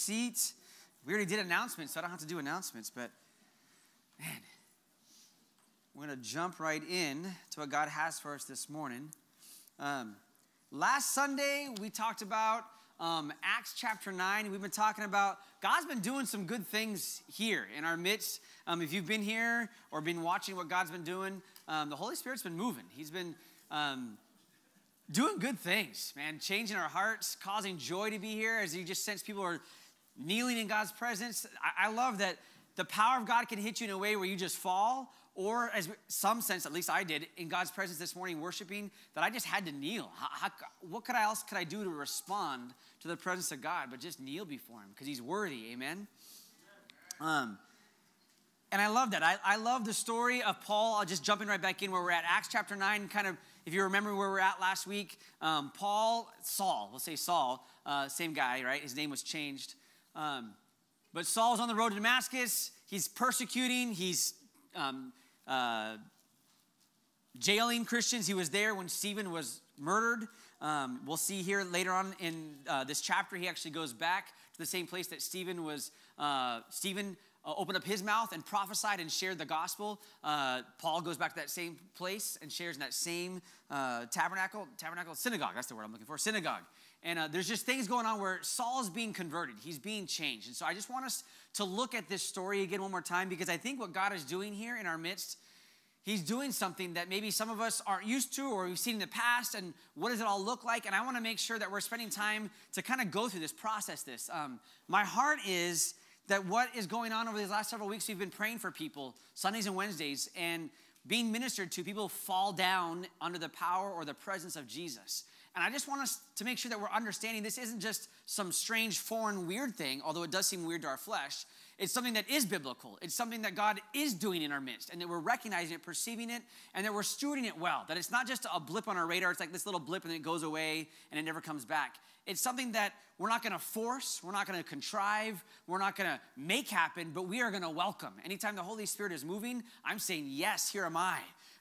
seat. We already did announcements, so I don't have to do announcements, but man, we're going to jump right in to what God has for us this morning. Um, last Sunday, we talked about um, Acts chapter 9. We've been talking about God's been doing some good things here in our midst. Um, if you've been here or been watching what God's been doing, um, the Holy Spirit's been moving. He's been um, doing good things, man, changing our hearts, causing joy to be here as you just sense people are kneeling in God's presence. I, love that the power of God can hit you in a way where you just fall, or as some sense, at least I did, in God's presence this morning, worshiping, that I just had to kneel. How, what could I else could I do to respond to the presence of God, but just kneel before Him because He's worthy. Amen. Um, and I love that. I, I love the story of Paul. I'll just jumping right back in where we're at. Acts chapter 9, kind of, if you remember where we're at last week, um, Paul, Saul, we'll say Saul, uh, same guy, right? His name was changed. Um, but Saul's on the road to Damascus. He's persecuting, he's um, uh, jailing Christians. He was there when Stephen was murdered. Um, we'll see here later on in uh, this chapter, he actually goes back to the same place that Stephen was. Uh, Stephen uh, opened up his mouth and prophesied and shared the gospel. Uh, Paul goes back to that same place and shares in that same uh, tabernacle, tabernacle, synagogue. That's the word I'm looking for, synagogue. And uh, there's just things going on where Saul's being converted. He's being changed. And so I just want us to look at this story again one more time because I think what God is doing here in our midst, He's doing something that maybe some of us aren't used to or we've seen in the past. And what does it all look like? And I want to make sure that we're spending time to kind of go through this, process this. Um, my heart is that what is going on over these last several weeks, we've been praying for people Sundays and Wednesdays and being ministered to, people fall down under the power or the presence of Jesus. And I just want us to make sure that we're understanding this isn't just some strange, foreign, weird thing, although it does seem weird to our flesh. It's something that is biblical. It's something that God is doing in our midst, and that we're recognizing it, perceiving it, and that we're stewarding it well. That it's not just a blip on our radar, it's like this little blip and it goes away and it never comes back. It's something that we're not gonna force, we're not gonna contrive, we're not gonna make happen, but we are gonna welcome. Anytime the Holy Spirit is moving, I'm saying, Yes, here am I.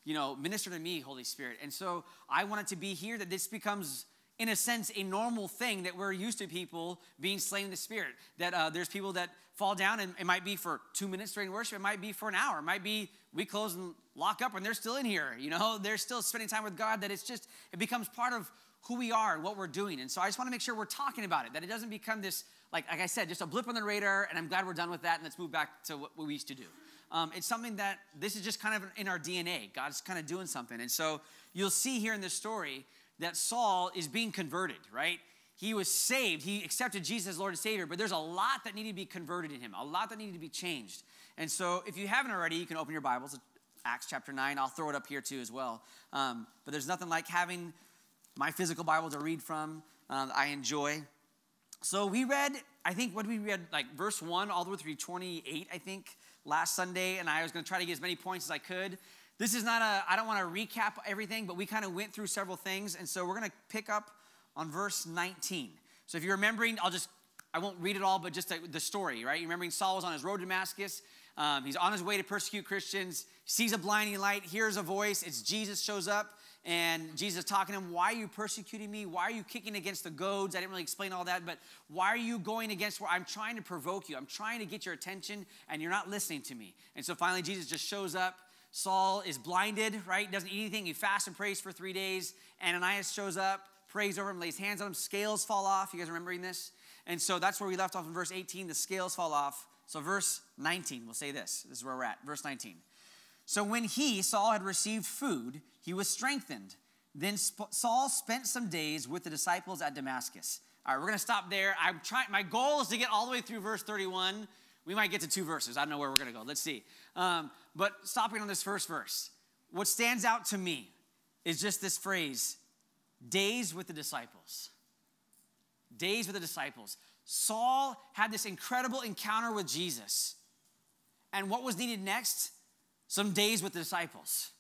You know, minister to me, Holy Spirit. And so I want it to be here that this becomes in a sense, a normal thing that we're used to people being slain in the spirit. That uh, there's people that fall down, and it might be for two minutes during worship, it might be for an hour, it might be we close and lock up, and they're still in here. You know, they're still spending time with God. That it's just it becomes part of who we are and what we're doing. And so I just want to make sure we're talking about it, that it doesn't become this, like, like I said, just a blip on the radar, and I'm glad we're done with that, and let's move back to what we used to do. Um, it's something that this is just kind of in our DNA. God's kind of doing something. And so you'll see here in this story that Saul is being converted, right? He was saved. He accepted Jesus as Lord and Savior, but there's a lot that needed to be converted in him, a lot that needed to be changed. And so if you haven't already, you can open your Bibles, Acts chapter 9. I'll throw it up here too as well. Um, but there's nothing like having my physical Bible to read from. Um, I enjoy. So we read, I think, what we read, like verse 1 all the way through 28, I think, last Sunday, and I was going to try to get as many points as I could. This is not a, I don't want to recap everything, but we kind of went through several things, and so we're going to pick up on verse 19. So if you're remembering, I'll just, I won't read it all, but just the story, right? You're remembering Saul was on his road to Damascus. Um, he's on his way to persecute Christians, sees a blinding light, hears a voice. It's Jesus shows up, and Jesus talking to him, Why are you persecuting me? Why are you kicking against the goads? I didn't really explain all that, but why are you going against where I'm trying to provoke you? I'm trying to get your attention, and you're not listening to me. And so finally, Jesus just shows up. Saul is blinded, right? Doesn't eat anything. He fasts and prays for three days. Ananias shows up, prays over him, lays hands on him. Scales fall off. You guys remembering this? And so that's where we left off in verse 18. The scales fall off. So, verse 19, we'll say this. This is where we're at. Verse 19. So, when he, Saul, had received food, he was strengthened. Then Saul spent some days with the disciples at Damascus. All right, we're going to stop there. I'm trying. My goal is to get all the way through verse 31. We might get to two verses. I don't know where we're going to go. Let's see. Um, but stopping on this first verse, what stands out to me is just this phrase days with the disciples. Days with the disciples. Saul had this incredible encounter with Jesus. And what was needed next? Some days with the disciples.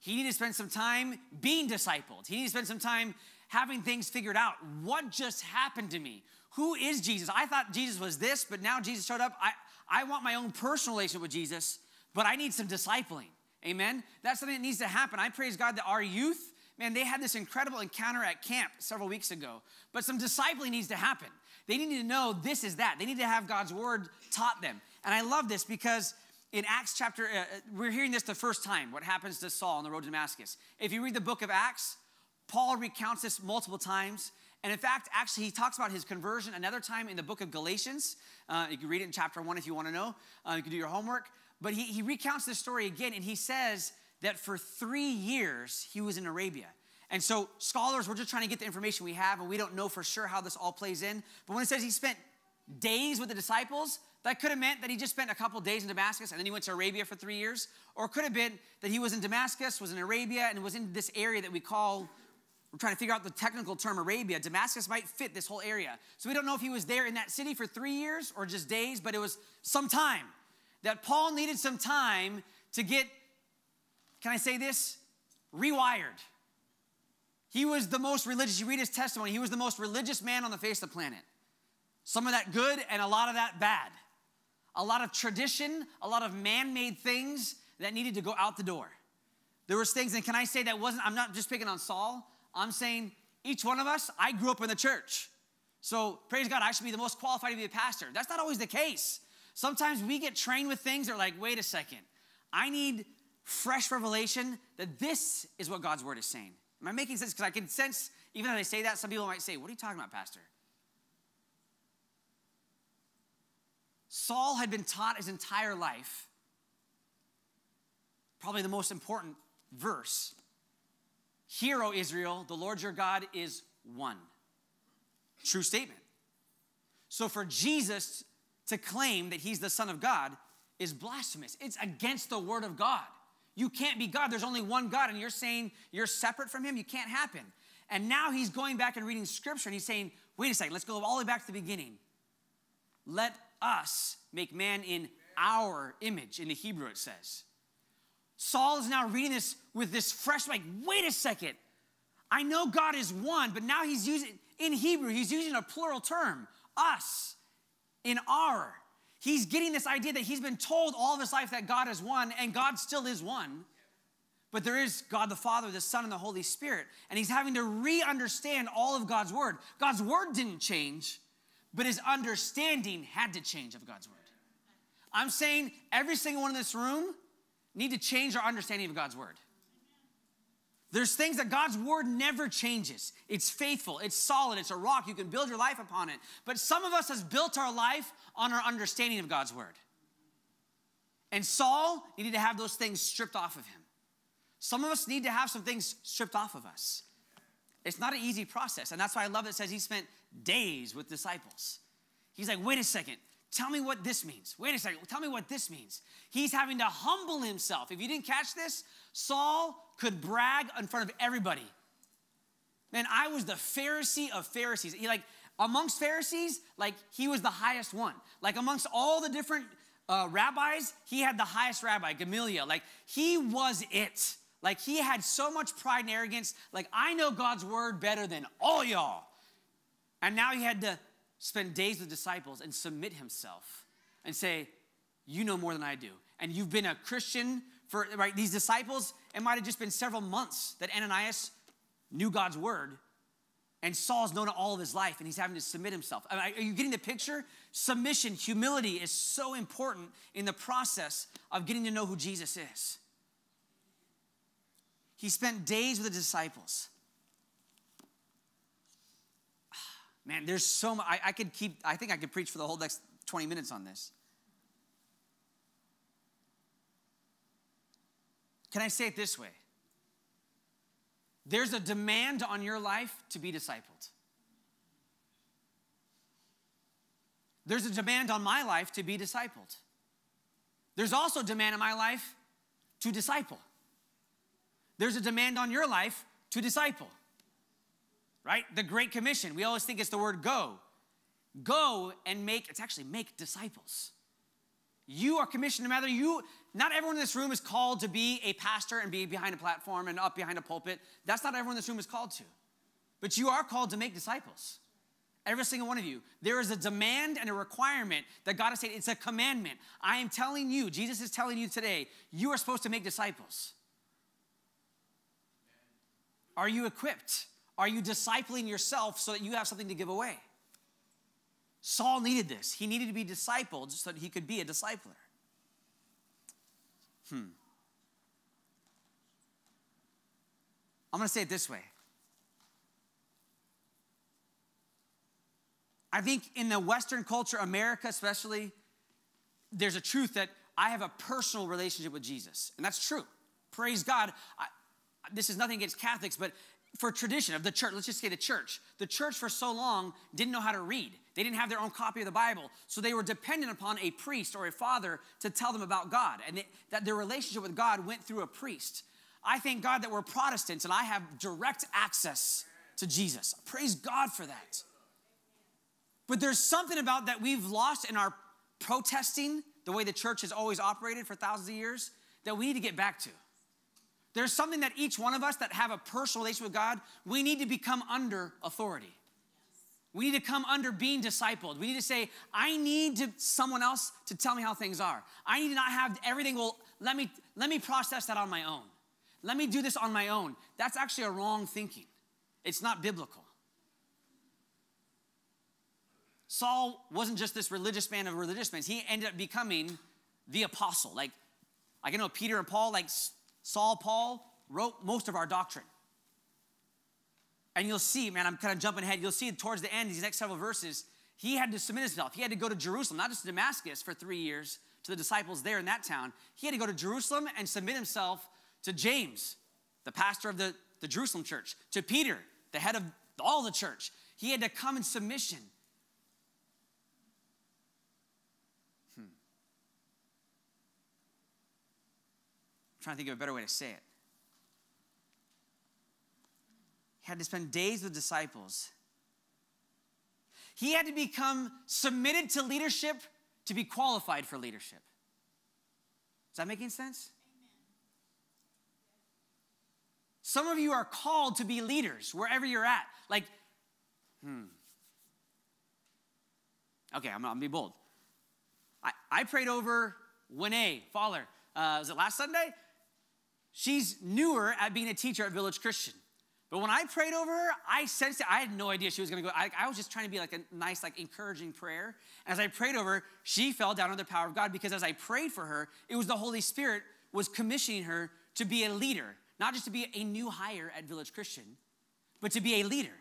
He needed to spend some time being discipled. He needed to spend some time having things figured out. What just happened to me? Who is Jesus? I thought Jesus was this, but now Jesus showed up. I, I want my own personal relationship with Jesus, but I need some discipling. Amen? That's something that needs to happen. I praise God that our youth, man, they had this incredible encounter at camp several weeks ago, but some discipling needs to happen. They need to know this is that. They need to have God's word taught them. And I love this because in Acts chapter, uh, we're hearing this the first time, what happens to Saul on the road to Damascus. If you read the book of Acts, Paul recounts this multiple times. And in fact, actually, he talks about his conversion another time in the book of Galatians. Uh, you can read it in chapter one if you want to know. Uh, you can do your homework. But he, he recounts this story again, and he says that for three years he was in Arabia. And so, scholars, we're just trying to get the information we have, and we don't know for sure how this all plays in. But when it says he spent days with the disciples, that could have meant that he just spent a couple days in Damascus and then he went to Arabia for three years. Or it could have been that he was in Damascus, was in Arabia, and was in this area that we call, we're trying to figure out the technical term Arabia. Damascus might fit this whole area. So we don't know if he was there in that city for three years or just days, but it was some time. That Paul needed some time to get, can I say this? Rewired. He was the most religious. You read his testimony, he was the most religious man on the face of the planet. Some of that good and a lot of that bad. A lot of tradition, a lot of man made things that needed to go out the door. There was things, and can I say that wasn't, I'm not just picking on Saul, I'm saying each one of us, I grew up in the church. So praise God, I should be the most qualified to be a pastor. That's not always the case. Sometimes we get trained with things that are like, wait a second, I need fresh revelation that this is what God's word is saying. Am I making sense? Because I can sense, even though I say that, some people might say, What are you talking about, Pastor? Saul had been taught his entire life, probably the most important verse Hear, O Israel, the Lord your God is one. True statement. So for Jesus to claim that he's the Son of God is blasphemous. It's against the Word of God. You can't be God. There's only one God, and you're saying you're separate from him. You can't happen. And now he's going back and reading scripture and he's saying, wait a second, let's go all the way back to the beginning. Let us make man in our image. In the Hebrew, it says. Saul is now reading this with this fresh, like, wait a second. I know God is one, but now he's using, in Hebrew, he's using a plural term, us, in our. He's getting this idea that he's been told all of his life that God is one, and God still is one. But there is God the Father, the Son, and the Holy Spirit. And he's having to re understand all of God's word. God's word didn't change, but his understanding had to change of God's word. I'm saying every single one in this room need to change our understanding of God's word. There's things that God's word never changes. It's faithful, it's solid, it's a rock. You can build your life upon it. But some of us has built our life on our understanding of God's word. And Saul needed to have those things stripped off of him. Some of us need to have some things stripped off of us. It's not an easy process. And that's why I love that it says he spent days with disciples. He's like, wait a second, tell me what this means. Wait a second, tell me what this means. He's having to humble himself. If you didn't catch this, Saul could brag in front of everybody. Man, I was the Pharisee of Pharisees. He like amongst Pharisees, like he was the highest one. Like amongst all the different uh, rabbis, he had the highest rabbi, Gamaliel. Like he was it. Like he had so much pride and arrogance. Like I know God's word better than all y'all. And now he had to spend days with disciples and submit himself and say, You know more than I do. And you've been a Christian for, right? These disciples, it might have just been several months that Ananias knew God's word. And Saul's known it all of his life, and he's having to submit himself. Are you getting the picture? Submission, humility is so important in the process of getting to know who Jesus is. He spent days with the disciples. Man, there's so much. I, I could keep, I think I could preach for the whole next 20 minutes on this. Can I say it this way? There's a demand on your life to be discipled. There's a demand on my life to be discipled. There's also a demand in my life to disciple. There's a demand on your life to disciple right? The Great Commission. We always think it's the word go. Go and make, it's actually make disciples. You are commissioned, no matter you, not everyone in this room is called to be a pastor and be behind a platform and up behind a pulpit. That's not everyone in this room is called to. But you are called to make disciples. Every single one of you. There is a demand and a requirement that God has said, it's a commandment. I am telling you, Jesus is telling you today, you are supposed to make disciples. Are you equipped? Are you discipling yourself so that you have something to give away? Saul needed this. He needed to be discipled so that he could be a discipler. Hmm. I'm going to say it this way. I think in the Western culture, America especially, there's a truth that I have a personal relationship with Jesus. And that's true. Praise God. I, this is nothing against Catholics, but for tradition of the church, let's just say the church. The church for so long didn't know how to read. They didn't have their own copy of the Bible. So they were dependent upon a priest or a father to tell them about God. And that their relationship with God went through a priest. I thank God that we're Protestants and I have direct access to Jesus. Praise God for that. But there's something about that we've lost in our protesting, the way the church has always operated for thousands of years, that we need to get back to. There's something that each one of us that have a personal relationship with God, we need to become under authority. We need to come under being discipled. We need to say, I need to, someone else to tell me how things are. I need to not have everything, well, let me, let me process that on my own. Let me do this on my own. That's actually a wrong thinking. It's not biblical. Saul wasn't just this religious man of religious men. He ended up becoming the apostle. Like, like I know Peter and Paul, like Saul, Paul wrote most of our doctrine. And you'll see, man, I'm kind of jumping ahead. You'll see towards the end, these next several verses, he had to submit himself. He had to go to Jerusalem, not just Damascus for three years, to the disciples there in that town. He had to go to Jerusalem and submit himself to James, the pastor of the, the Jerusalem church, to Peter, the head of all the church. He had to come in submission. Trying to think of a better way to say it. He had to spend days with disciples. He had to become submitted to leadership to be qualified for leadership. Is that making sense? Some of you are called to be leaders wherever you're at. Like, hmm. Okay, I'm, gonna be bold. I, I prayed over Winnie Fowler. Uh, was it last Sunday? She's newer at being a teacher at Village Christian. But when I prayed over her, I sensed it. I had no idea she was going to go. I, I, was just trying to be like a nice, like encouraging prayer. As I prayed over her, she fell down under the power of God because as I prayed for her, it was the Holy Spirit was commissioning her to be a leader, not just to be a new hire at Village Christian, but to be a leader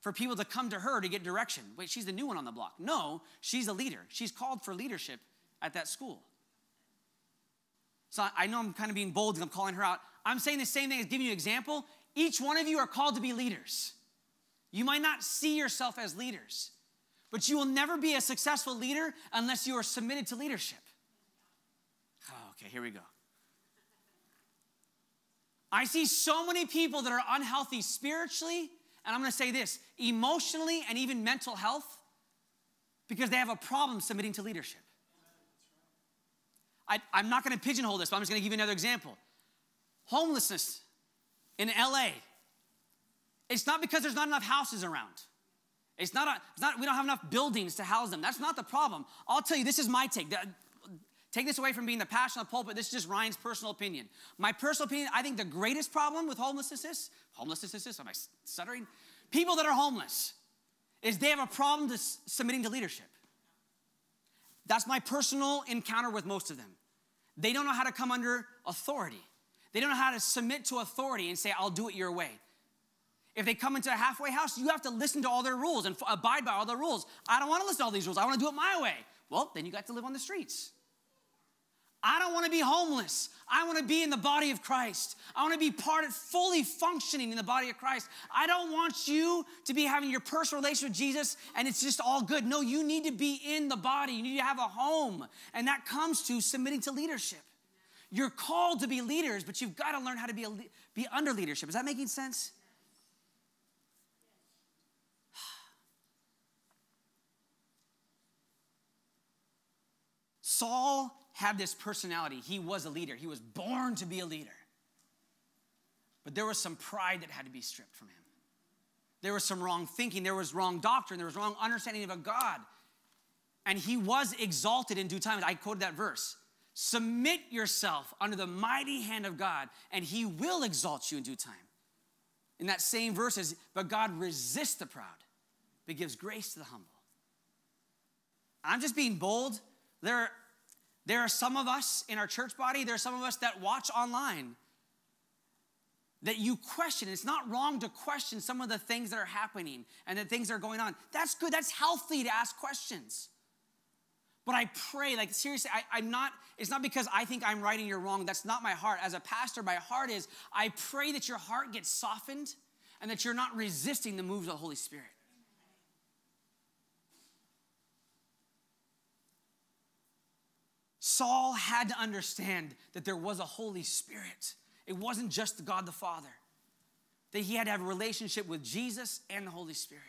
for people to come to her to get direction. Wait, she's the new one on the block. No, she's a leader. She's called for leadership at that school. So I know I'm kind of being bold because I'm calling her out. I'm saying the same thing as giving you an example. Each one of you are called to be leaders. You might not see yourself as leaders, but you will never be a successful leader unless you are submitted to leadership. Oh, okay, here we go. I see so many people that are unhealthy spiritually, and I'm gonna say this emotionally and even mental health because they have a problem submitting to leadership. I, am not gonna pigeonhole this, but I'm just gonna give you another example. Homelessness in LA, it's not because there's not enough houses around. It's not, a, it's not, we don't have enough buildings to house them. That's not the problem. I'll tell you, this is my take. Take this away from being the passion of the pulpit. This is just Ryan's personal opinion. My personal opinion, I think the greatest problem with homelessness is, homelessness is, this? am I stuttering? People that are homeless is they have a problem to submitting to leadership. That's my personal encounter with most of them. They don't know how to come under authority. They don't know how to submit to authority and say, I'll do it your way. If they come into a halfway house, you have to listen to all their rules and abide by all the rules. I don't want to listen to all these rules. I want to do it my way. Well, then you got to live on the streets. I don't want to be homeless. I want to be in the body of Christ. I want to be part of fully functioning in the body of Christ. I don't want you to be having your personal relationship with Jesus and it's just all good. No, you need to be in the body. You need to have a home. And that comes to submitting to leadership. You're called to be leaders, but you've got to learn how to be, a, be under leadership. Is that making sense? Saul had this personality. He was a leader, he was born to be a leader. But there was some pride that had to be stripped from him. There was some wrong thinking, there was wrong doctrine, there was wrong understanding of a God. And he was exalted in due time. I quoted that verse. Submit yourself under the mighty hand of God, and he will exalt you in due time. In that same verse, is, but God resists the proud, but gives grace to the humble. I'm just being bold. There, there are some of us in our church body, there are some of us that watch online that you question. It's not wrong to question some of the things that are happening and the things that are going on. That's good. That's healthy to ask questions. But I pray, like seriously, I, am not, it's not because I think I'm right and you're wrong. That's not my heart. As a pastor, my heart is I pray that your heart gets softened and that you're not resisting the moves of the Holy Spirit. Saul had to understand that there was a Holy Spirit. It wasn't just God the Father, that he had to have a relationship with Jesus and the Holy Spirit.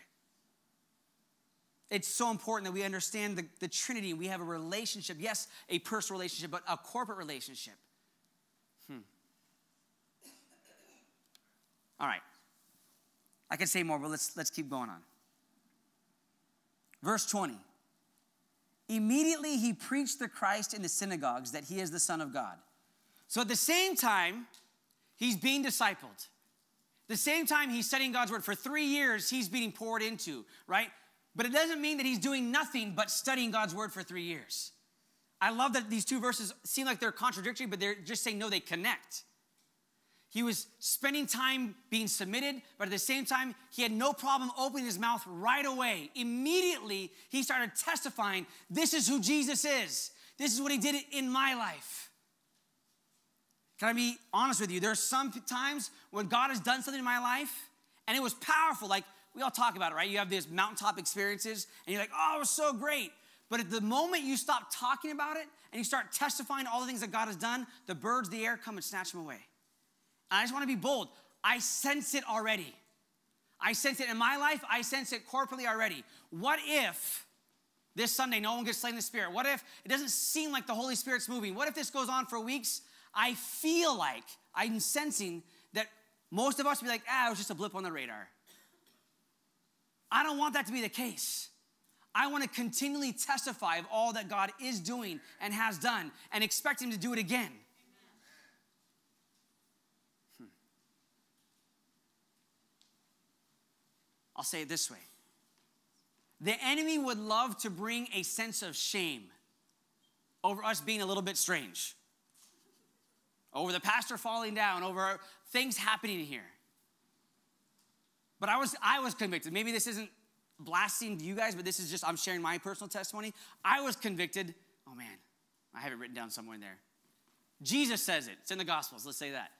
It's so important that we understand the, the Trinity. We have a relationship, yes, a personal relationship, but a corporate relationship. Hmm. All right. I can say more, but let's, let's keep going on. Verse 20. Immediately he preached the Christ in the synagogues that he is the Son of God. So at the same time, he's being discipled. The same time he's studying God's word for three years, he's being poured into, right? But it doesn't mean that he's doing nothing but studying God's word for three years. I love that these two verses seem like they're contradictory, but they're just saying no, they connect. He was spending time being submitted, but at the same time, he had no problem opening his mouth right away. Immediately, he started testifying this is who Jesus is. This is what he did in my life. Can I be honest with you? There are some times when God has done something in my life and it was powerful. Like we all talk about it, right? You have these mountaintop experiences and you're like, oh, it was so great. But at the moment you stop talking about it and you start testifying all the things that God has done, the birds, the air come and snatch them away. I just want to be bold. I sense it already. I sense it in my life, I sense it corporately already. What if this Sunday no one gets slain in the Spirit? What if it doesn't seem like the Holy Spirit's moving? What if this goes on for weeks? I feel like I'm sensing that most of us would be like, ah, it was just a blip on the radar. I don't want that to be the case. I want to continually testify of all that God is doing and has done and expect Him to do it again. I'll say it this way the enemy would love to bring a sense of shame over us being a little bit strange, over the pastor falling down, over things happening here. But I was, I was convicted. Maybe this isn't blasting you guys, but this is just, I'm sharing my personal testimony. I was convicted. Oh man, I have it written down somewhere in there. Jesus says it, it's in the Gospels. Let's say that.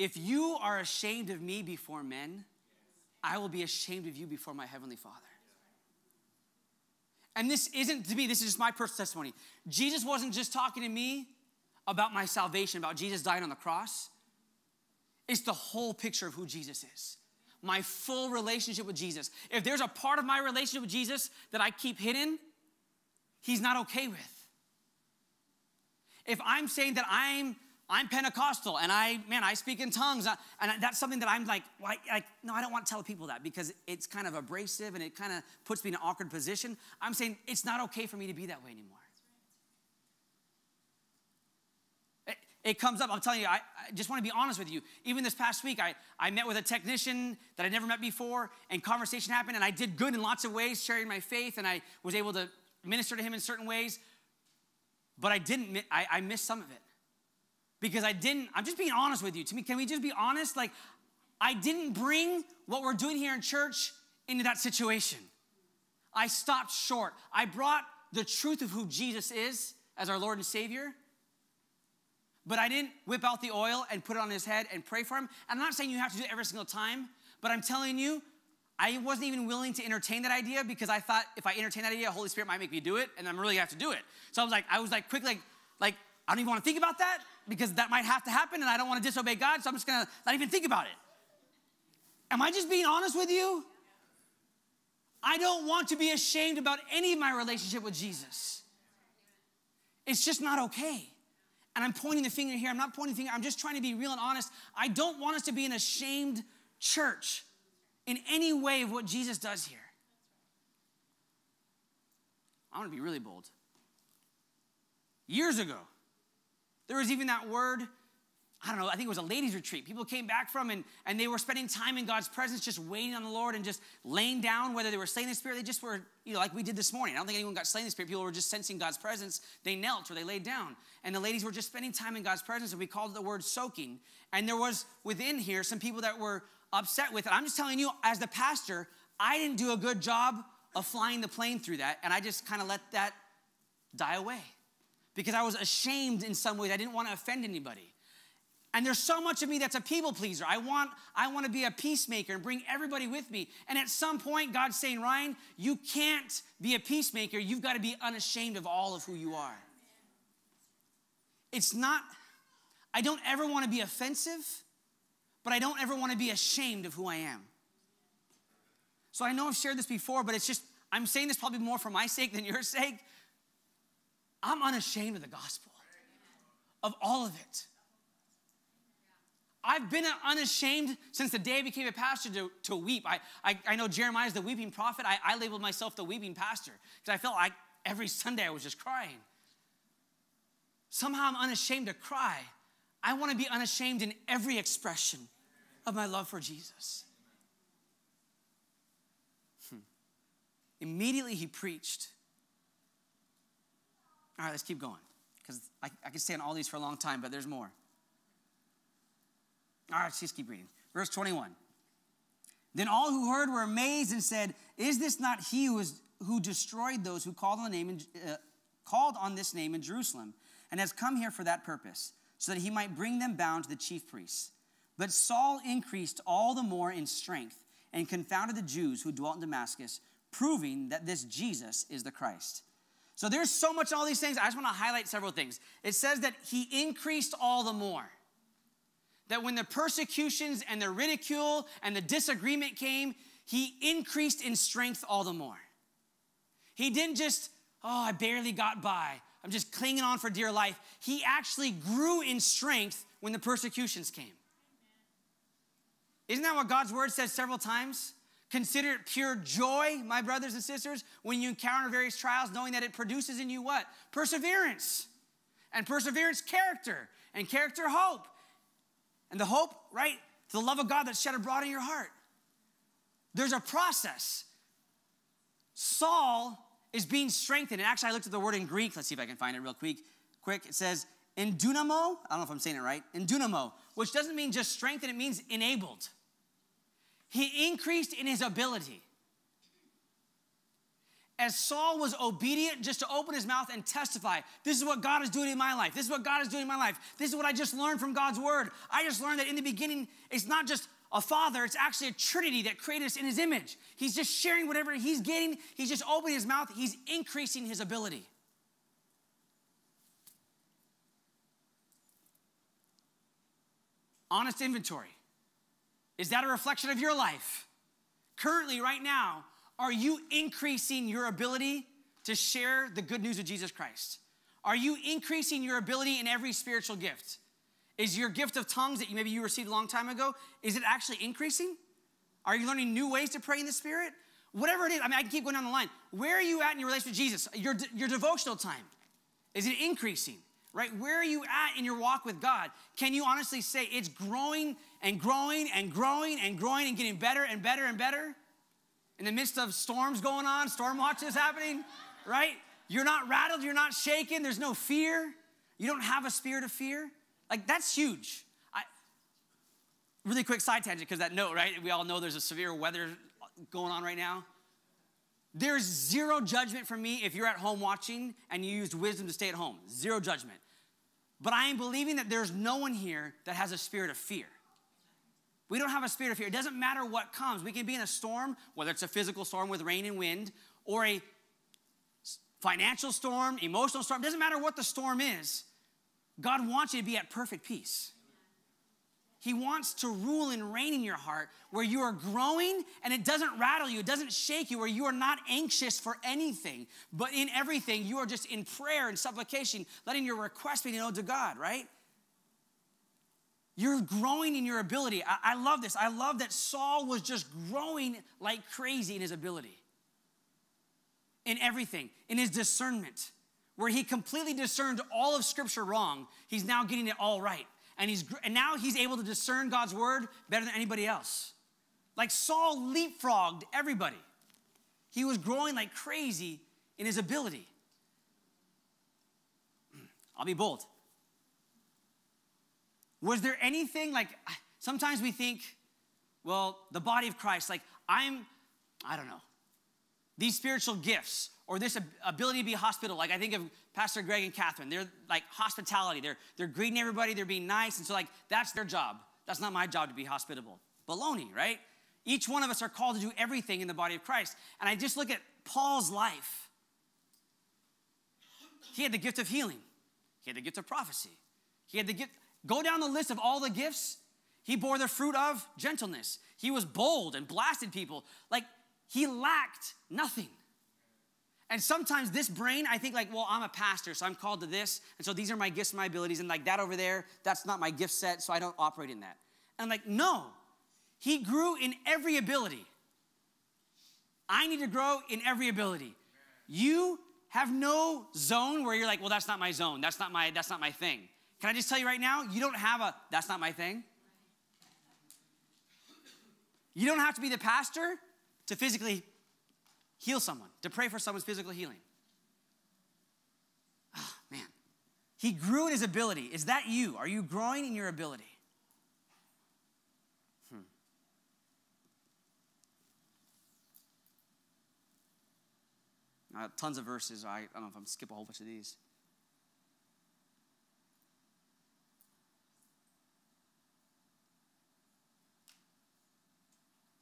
If you are ashamed of me before men, I will be ashamed of you before my heavenly Father. And this isn't to me, this is just my personal testimony. Jesus wasn't just talking to me about my salvation, about Jesus dying on the cross. It's the whole picture of who Jesus is. My full relationship with Jesus. If there's a part of my relationship with Jesus that I keep hidden, he's not okay with. If I'm saying that I'm I'm Pentecostal and I, man, I speak in tongues. Uh, and that's something that I'm like, like, like, no, I don't want to tell people that because it's kind of abrasive and it kind of puts me in an awkward position. I'm saying it's not okay for me to be that way anymore. it comes up. I'm telling you, I, I just want to be honest with you. Even this past week, I, I met with a technician that I never met before, and conversation happened, and I did good in lots of ways, sharing my faith, and I was able to minister to him in certain ways. But I didn't, I, I missed some of it. Because I didn't, I'm just being honest with you. To me, can we just be honest? Like, I didn't bring what we're doing here in church into that situation. I stopped short. I brought the truth of who Jesus is as our Lord and Savior but I didn't whip out the oil and put it on his head and pray for him. I'm not saying you have to do it every single time, but I'm telling you, I wasn't even willing to entertain that idea because I thought if I entertain that idea, Holy Spirit might make me do it, and I'm really gonna have to do it. So I was like, I was like quick, like, like I don't even want to think about that because that might have to happen, and I don't want to disobey God, so I'm just gonna not even think about it. Am I just being honest with you? I don't want to be ashamed about any of my relationship with Jesus. It's just not okay. And I'm pointing the finger here. I'm not pointing the finger. I'm just trying to be real and honest. I don't want us to be an ashamed church in any way of what Jesus does here. I want to be really bold. Years ago, there was even that word I don't know, I think it was a ladies' retreat. People came back from and, and they were spending time in God's presence, just waiting on the Lord and just laying down, whether they were slain in the Spirit, they just were, you know, like we did this morning. I don't think anyone got slain in the Spirit. People were just sensing God's presence. They knelt or they laid down. And the ladies were just spending time in God's presence, and we called the word soaking. And there was within here some people that were upset with it. I'm just telling you, as the pastor, I didn't do a good job of flying the plane through that, and I just kind of let that die away because I was ashamed in some ways. I didn't want to offend anybody. And there's so much of me that's a people pleaser. I want, I want to be a peacemaker and bring everybody with me. And at some point, God's saying, Ryan, you can't be a peacemaker. You've got to be unashamed of all of who you are. It's not, I don't ever want to be offensive, but I don't ever want to be ashamed of who I am. So I know I've shared this before, but it's just, I'm saying this probably more for my sake than your sake. I'm unashamed of the gospel, of all of it. I've been unashamed since the day I became a pastor to, to weep. I, I, I know Jeremiah is the weeping prophet. I, I labeled myself the weeping pastor because I felt like every Sunday I was just crying. Somehow I'm unashamed to cry. I want to be unashamed in every expression of my love for Jesus. Hmm. Immediately he preached. All right, let's keep going because I, I could stay on all these for a long time, but there's more. All right, just keep reading. Verse 21. Then all who heard were amazed and said, Is this not he who, is, who destroyed those who called on, the name in, uh, called on this name in Jerusalem and has come here for that purpose, so that he might bring them bound to the chief priests? But Saul increased all the more in strength and confounded the Jews who dwelt in Damascus, proving that this Jesus is the Christ. So there's so much all these things. I just want to highlight several things. It says that he increased all the more that when the persecutions and the ridicule and the disagreement came, he increased in strength all the more. He didn't just, oh, I barely got by. I'm just clinging on for dear life. He actually grew in strength when the persecutions came. Isn't that what God's word says several times? Consider it pure joy, my brothers and sisters, when you encounter various trials, knowing that it produces in you what? Perseverance. And perseverance, character. And character, hope. And the hope, right? The love of God that's shed abroad in your heart. There's a process. Saul is being strengthened. And actually, I looked at the word in Greek. Let's see if I can find it real quick. Quick, it says in dunamo. I don't know if I'm saying it right. In dunamo, which doesn't mean just strengthened, it means enabled. He increased in his ability as Saul was obedient just to open his mouth and testify, this is what God is doing in my life. This is what God is doing in my life. This is what I just learned from God's word. I just learned that in the beginning, it's not just a father, it's actually a trinity that created us in his image. He's just sharing whatever he's getting, he's just opening his mouth, he's increasing his ability. Honest inventory. Is that a reflection of your life? Currently, right now, are you increasing your ability to share the good news of Jesus Christ? Are you increasing your ability in every spiritual gift? Is your gift of tongues that maybe you received a long time ago, is it actually increasing? Are you learning new ways to pray in the Spirit? Whatever it is, I mean, I can keep going down the line. Where are you at in your relationship with Jesus? Your, your devotional time, is it increasing? Right? Where are you at in your walk with God? Can you honestly say it's growing and growing and growing and growing and getting better and better and better? in the midst of storms going on, storm watches happening, right? You're not rattled, you're not shaken, there's no fear. You don't have a spirit of fear. Like, that's huge. I, really quick side tangent, because that note, right? We all know there's a severe weather going on right now. There's zero judgment from me if you're at home watching and you used wisdom to stay at home. Zero judgment. But I am believing that there's no one here that has a spirit of fear. We don't have a spirit of fear. It doesn't matter what comes. We can be in a storm, whether it's a physical storm with rain and wind, or a financial storm, emotional storm. It doesn't matter what the storm is. God wants you to be at perfect peace. He wants to rule and reign in your heart where you are growing and it doesn't rattle you, it doesn't shake you, where you are not anxious for anything, but in everything, you are just in prayer and supplication, letting your request be known to God, right? You're growing in your ability. I, I, love this. I love that Saul was just growing like crazy in his ability, in everything, in his discernment, where he completely discerned all of Scripture wrong. He's now getting it all right. And, he's, and now he's able to discern God's word better than anybody else. Like Saul leapfrogged everybody. He was growing like crazy in his ability. I'll be bold. Was there anything like sometimes we think, well, the body of Christ, like I'm, I don't know, these spiritual gifts or this ability to be hospitable. Like I think of Pastor Greg and Catherine. They're like hospitality. They're they're greeting everybody. They're being nice, and so like that's their job. That's not my job to be hospitable. Baloney, right? Each one of us are called to do everything in the body of Christ. And I just look at Paul's life. He had the gift of healing. He had the gift of prophecy. He had the gift. Go down the list of all the gifts. He bore the fruit of gentleness. He was bold and blasted people. Like he lacked nothing. And sometimes this brain, I think like, well, I'm a pastor, so I'm called to this, and so these are my gifts and my abilities, and like that over there, that's not my gift set, so I don't operate in that. And I'm like, no, he grew in every ability. I need to grow in every ability. You have no zone where you're like, well, that's not my zone. That's not my, that's not my thing. Can I just tell you right now, you don't have a, that's not my thing. You don't have to be the pastor to physically heal someone, to pray for someone's physical healing. Oh, man. He grew in his ability. Is that you? Are you growing in your ability? Hmm. Uh, tons of verses. I, I don't know if I'm skip a whole bunch of these.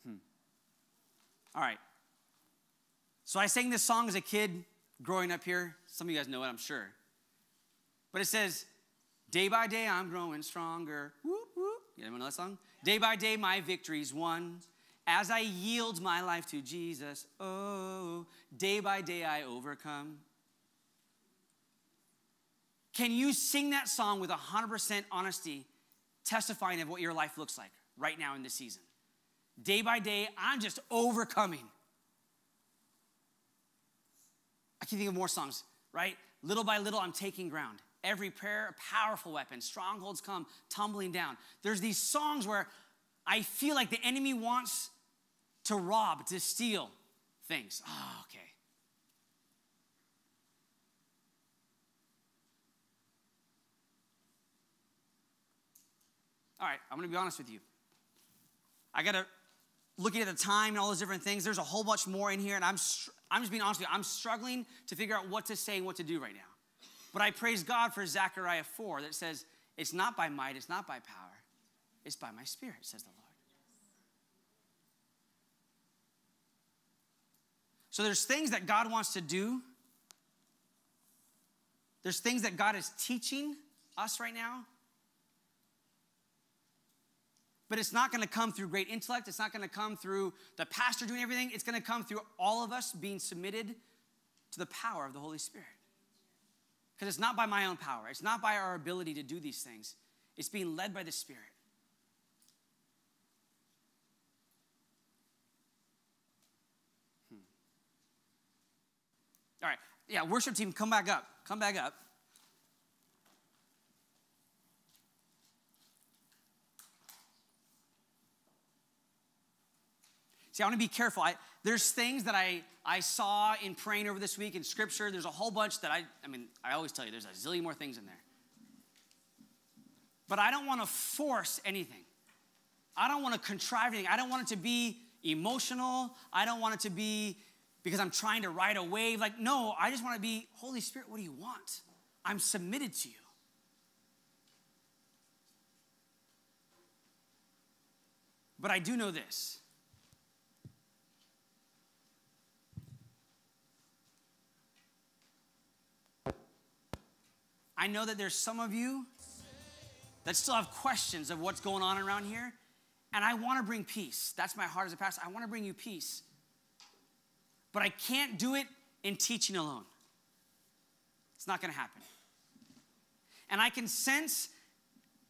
Hmm. All right. So I sang this song as a kid growing up here. Some of you guys know it, I'm sure. But it says, Day by day I'm growing stronger. Whoop, whoop. You ever know that song? Day by day my victory's won. As I yield my life to Jesus, oh, day by day I overcome. Can you sing that song with 100% honesty, testifying of what your life looks like right now in this season? Day by day, I'm just overcoming. I can think of more songs, right? Little by little, I'm taking ground. Every prayer, a powerful weapon. Strongholds come tumbling down. There's these songs where I feel like the enemy wants to rob, to steal things. Oh, okay. All right, I'm gonna be honest with you. I gotta, looking at the time and all those different things, there's a whole bunch more in here, and I'm, I'm just being honest with you. I'm struggling to figure out what to say and what to do right now. But I praise God for Zechariah 4 that says, It's not by might, it's not by power, it's by my spirit, says the Lord. So there's things that God wants to do. There's things that God is teaching us right now but it's not going to come through great intellect. It's not going to come through the pastor doing everything. It's going to come through all of us being submitted to the power of the Holy Spirit. Because it's not by my own power, it's not by our ability to do these things, it's being led by the Spirit. Hmm. All right, yeah, worship team, come back up. Come back up. See, I want to be careful. I, there's things that I, I saw in praying over this week in scripture. There's a whole bunch that I, I mean, I always tell you, there's a zillion more things in there. But I don't want to force anything. I don't want to contrive anything. I don't want it to be emotional. I don't want it to be because I'm trying to ride a wave. Like, no, I just want to be, Holy Spirit, what do you want? I'm submitted to you. But I do know this I know that there's some of you that still have questions of what's going on around here, and I want to bring peace. That's my heart as a pastor. I want to bring you peace. But I can't do it in teaching alone. It's not going to happen. And I can sense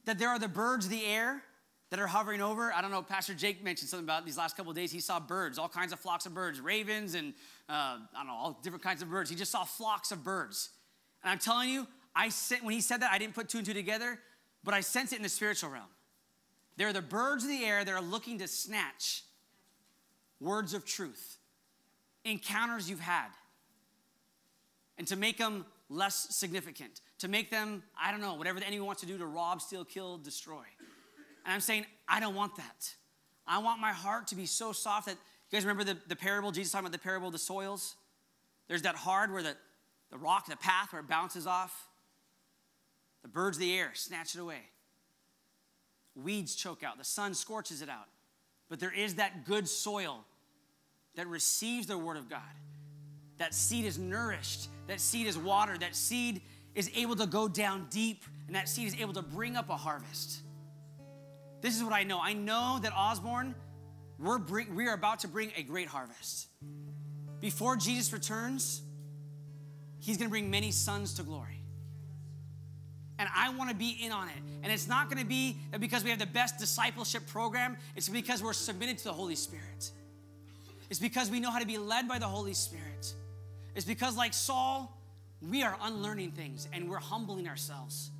that there are the birds of the air that are hovering over. I don't know, Pastor Jake mentioned something about these last couple days. He saw birds, all kinds of flocks of birds, ravens, and uh, I don't know, all different kinds of birds. He just saw flocks of birds. And I'm telling you, I said, when he said that, I didn't put two and two together. but I sense it in the spiritual realm. There are the birds of the air that are looking to snatch words of truth, encounters you've had, and to make them less significant, to make them, I don't know, whatever the enemy wants to do to rob, steal, kill, destroy. And I'm saying, I don't want that. I want my heart to be so soft that, you guys remember the, the parable, Jesus talking about the parable of the soils? There's that hard where the, the rock, the path where it bounces off. The birds of the air snatch it away. Weeds choke out. The sun scorches it out. But there is that good soil that receives the word of God. That seed is nourished. That seed is watered. That seed is able to go down deep. And that seed is able to bring up a harvest. This is what I know. I know that Osborne, we're bring, we are about to bring a great harvest. Before Jesus returns, he's going to bring many sons to glory. And I want to be in on it. And it's not going to be that because we have the best discipleship program, it's because we're submitted to the Holy Spirit. It's because we know how to be led by the Holy Spirit. It's because, like Saul, we are unlearning things and we're humbling ourselves.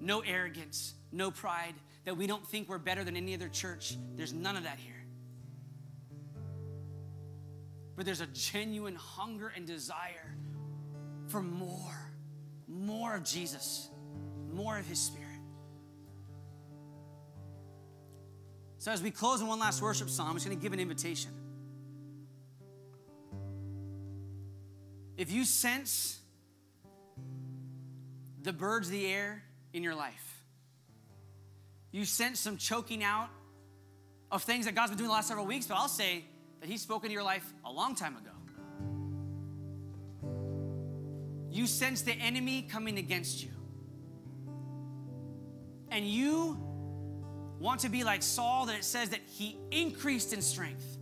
No arrogance, no pride, that we don't think we're better than any other church. There's none of that here. But there's a genuine hunger and desire for more, more of Jesus, more of His Spirit. So, as we close in one last worship song, I'm just going to give an invitation. If you sense the birds of the air in your life, you sense some choking out of things that God's been doing the last several weeks, but I'll say that He's spoken to your life a long time ago. You sense the enemy coming against you. And you want to be like Saul, that it says that he increased in strength,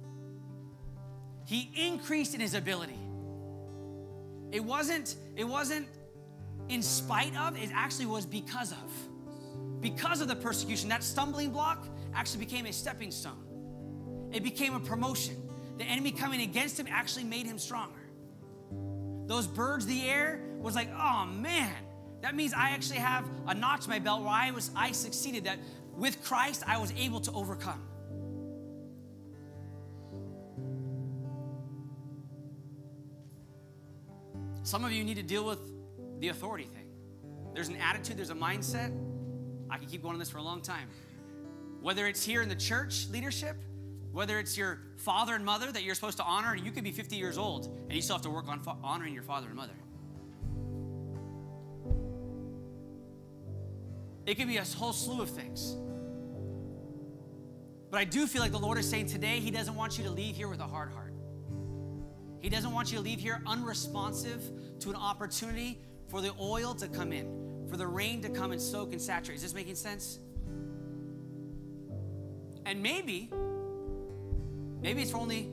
he increased in his ability. It wasn't, it wasn't in spite of, it actually was because of. Because of the persecution, that stumbling block actually became a stepping stone. It became a promotion. The enemy coming against him actually made him stronger. Those birds, the air, was like, oh man, that means I actually have a notch in my belt where I was I succeeded. That with Christ I was able to overcome. Some of you need to deal with the authority thing. There's an attitude, there's a mindset. I can keep going on this for a long time. Whether it's here in the church leadership, whether it's your father and mother that you're supposed to honor, you could be 50 years old and you still have to work on fa- honoring your father and mother. It could be a whole slew of things. But I do feel like the Lord is saying today, He doesn't want you to leave here with a hard heart. He doesn't want you to leave here unresponsive to an opportunity for the oil to come in, for the rain to come and soak and saturate. Is this making sense? And maybe Maybe it's for only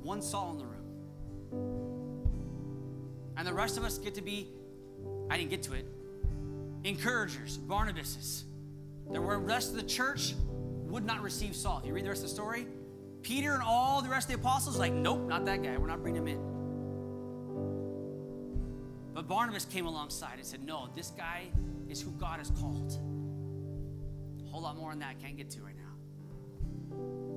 one Saul in the room. And the rest of us get to be, I didn't get to it, encouragers, Barnabases. The rest of the church would not receive Saul. If you read the rest of the story, Peter and all the rest of the apostles like, nope, not that guy. We're not bringing him in. But Barnabas came alongside and said, no, this guy is who God has called. A whole lot more on that I can't get to right now.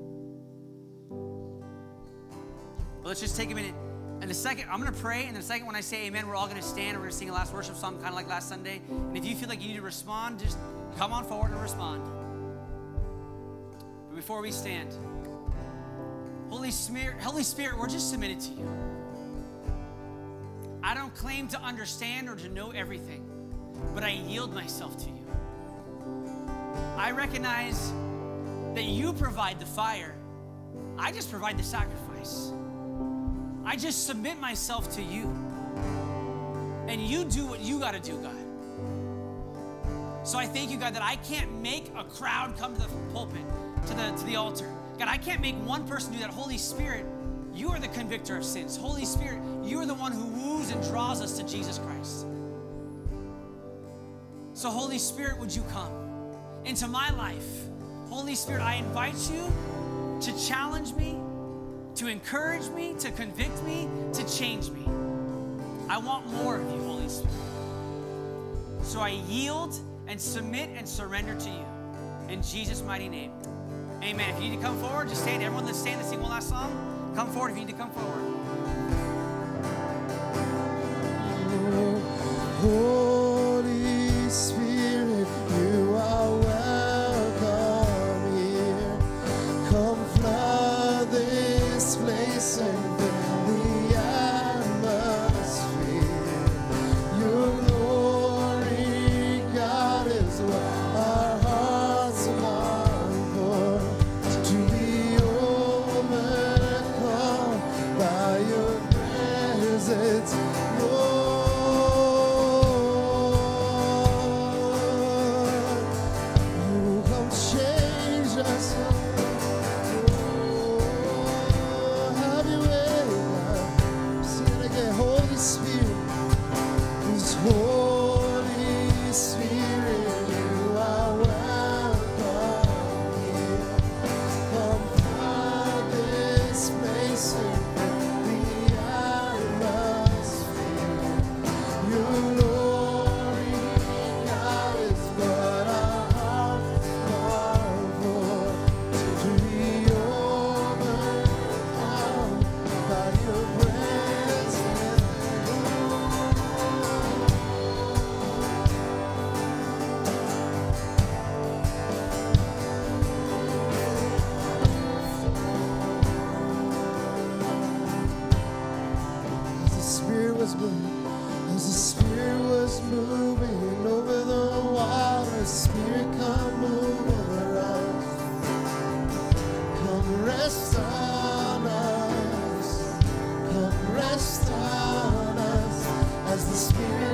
But let's just take a minute. And the second, I'm going to pray. And the second, when I say amen, we're all going to stand and we're going to sing a last worship song, kind of like last Sunday. And if you feel like you need to respond, just come on forward and respond. But before we stand, Holy Spirit, Holy Spirit, we're just submitted to you. I don't claim to understand or to know everything, but I yield myself to you. I recognize that you provide the fire, I just provide the sacrifice. I just submit myself to you. And you do what you got to do, God. So I thank you, God, that I can't make a crowd come to the pulpit, to the, to the altar. God, I can't make one person do that. Holy Spirit, you are the convictor of sins. Holy Spirit, you are the one who woos and draws us to Jesus Christ. So, Holy Spirit, would you come into my life? Holy Spirit, I invite you to challenge me, to encourage me, to convict me, to change me. I want more of you, Holy Spirit. So I yield and submit and surrender to you. In Jesus' mighty name. Amen. If you need to come forward, just stand. Everyone, let's stand and sing one last song. Come forward if you need to come forward. Oh. oh spirit.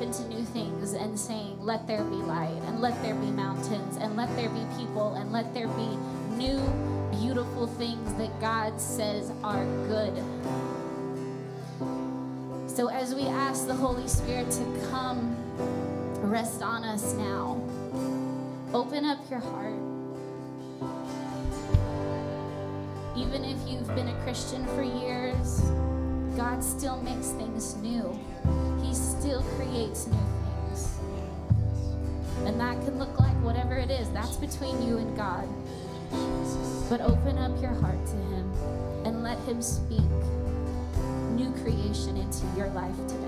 Into new things and saying, Let there be light, and let there be mountains, and let there be people, and let there be new, beautiful things that God says are good. So as we ask the Holy Spirit to come rest on us now, open up your heart. Even if you've been a Christian for years, God still makes things new. He still creates new things. And that can look like whatever it is, that's between you and God. But open up your heart to Him and let Him speak new creation into your life today.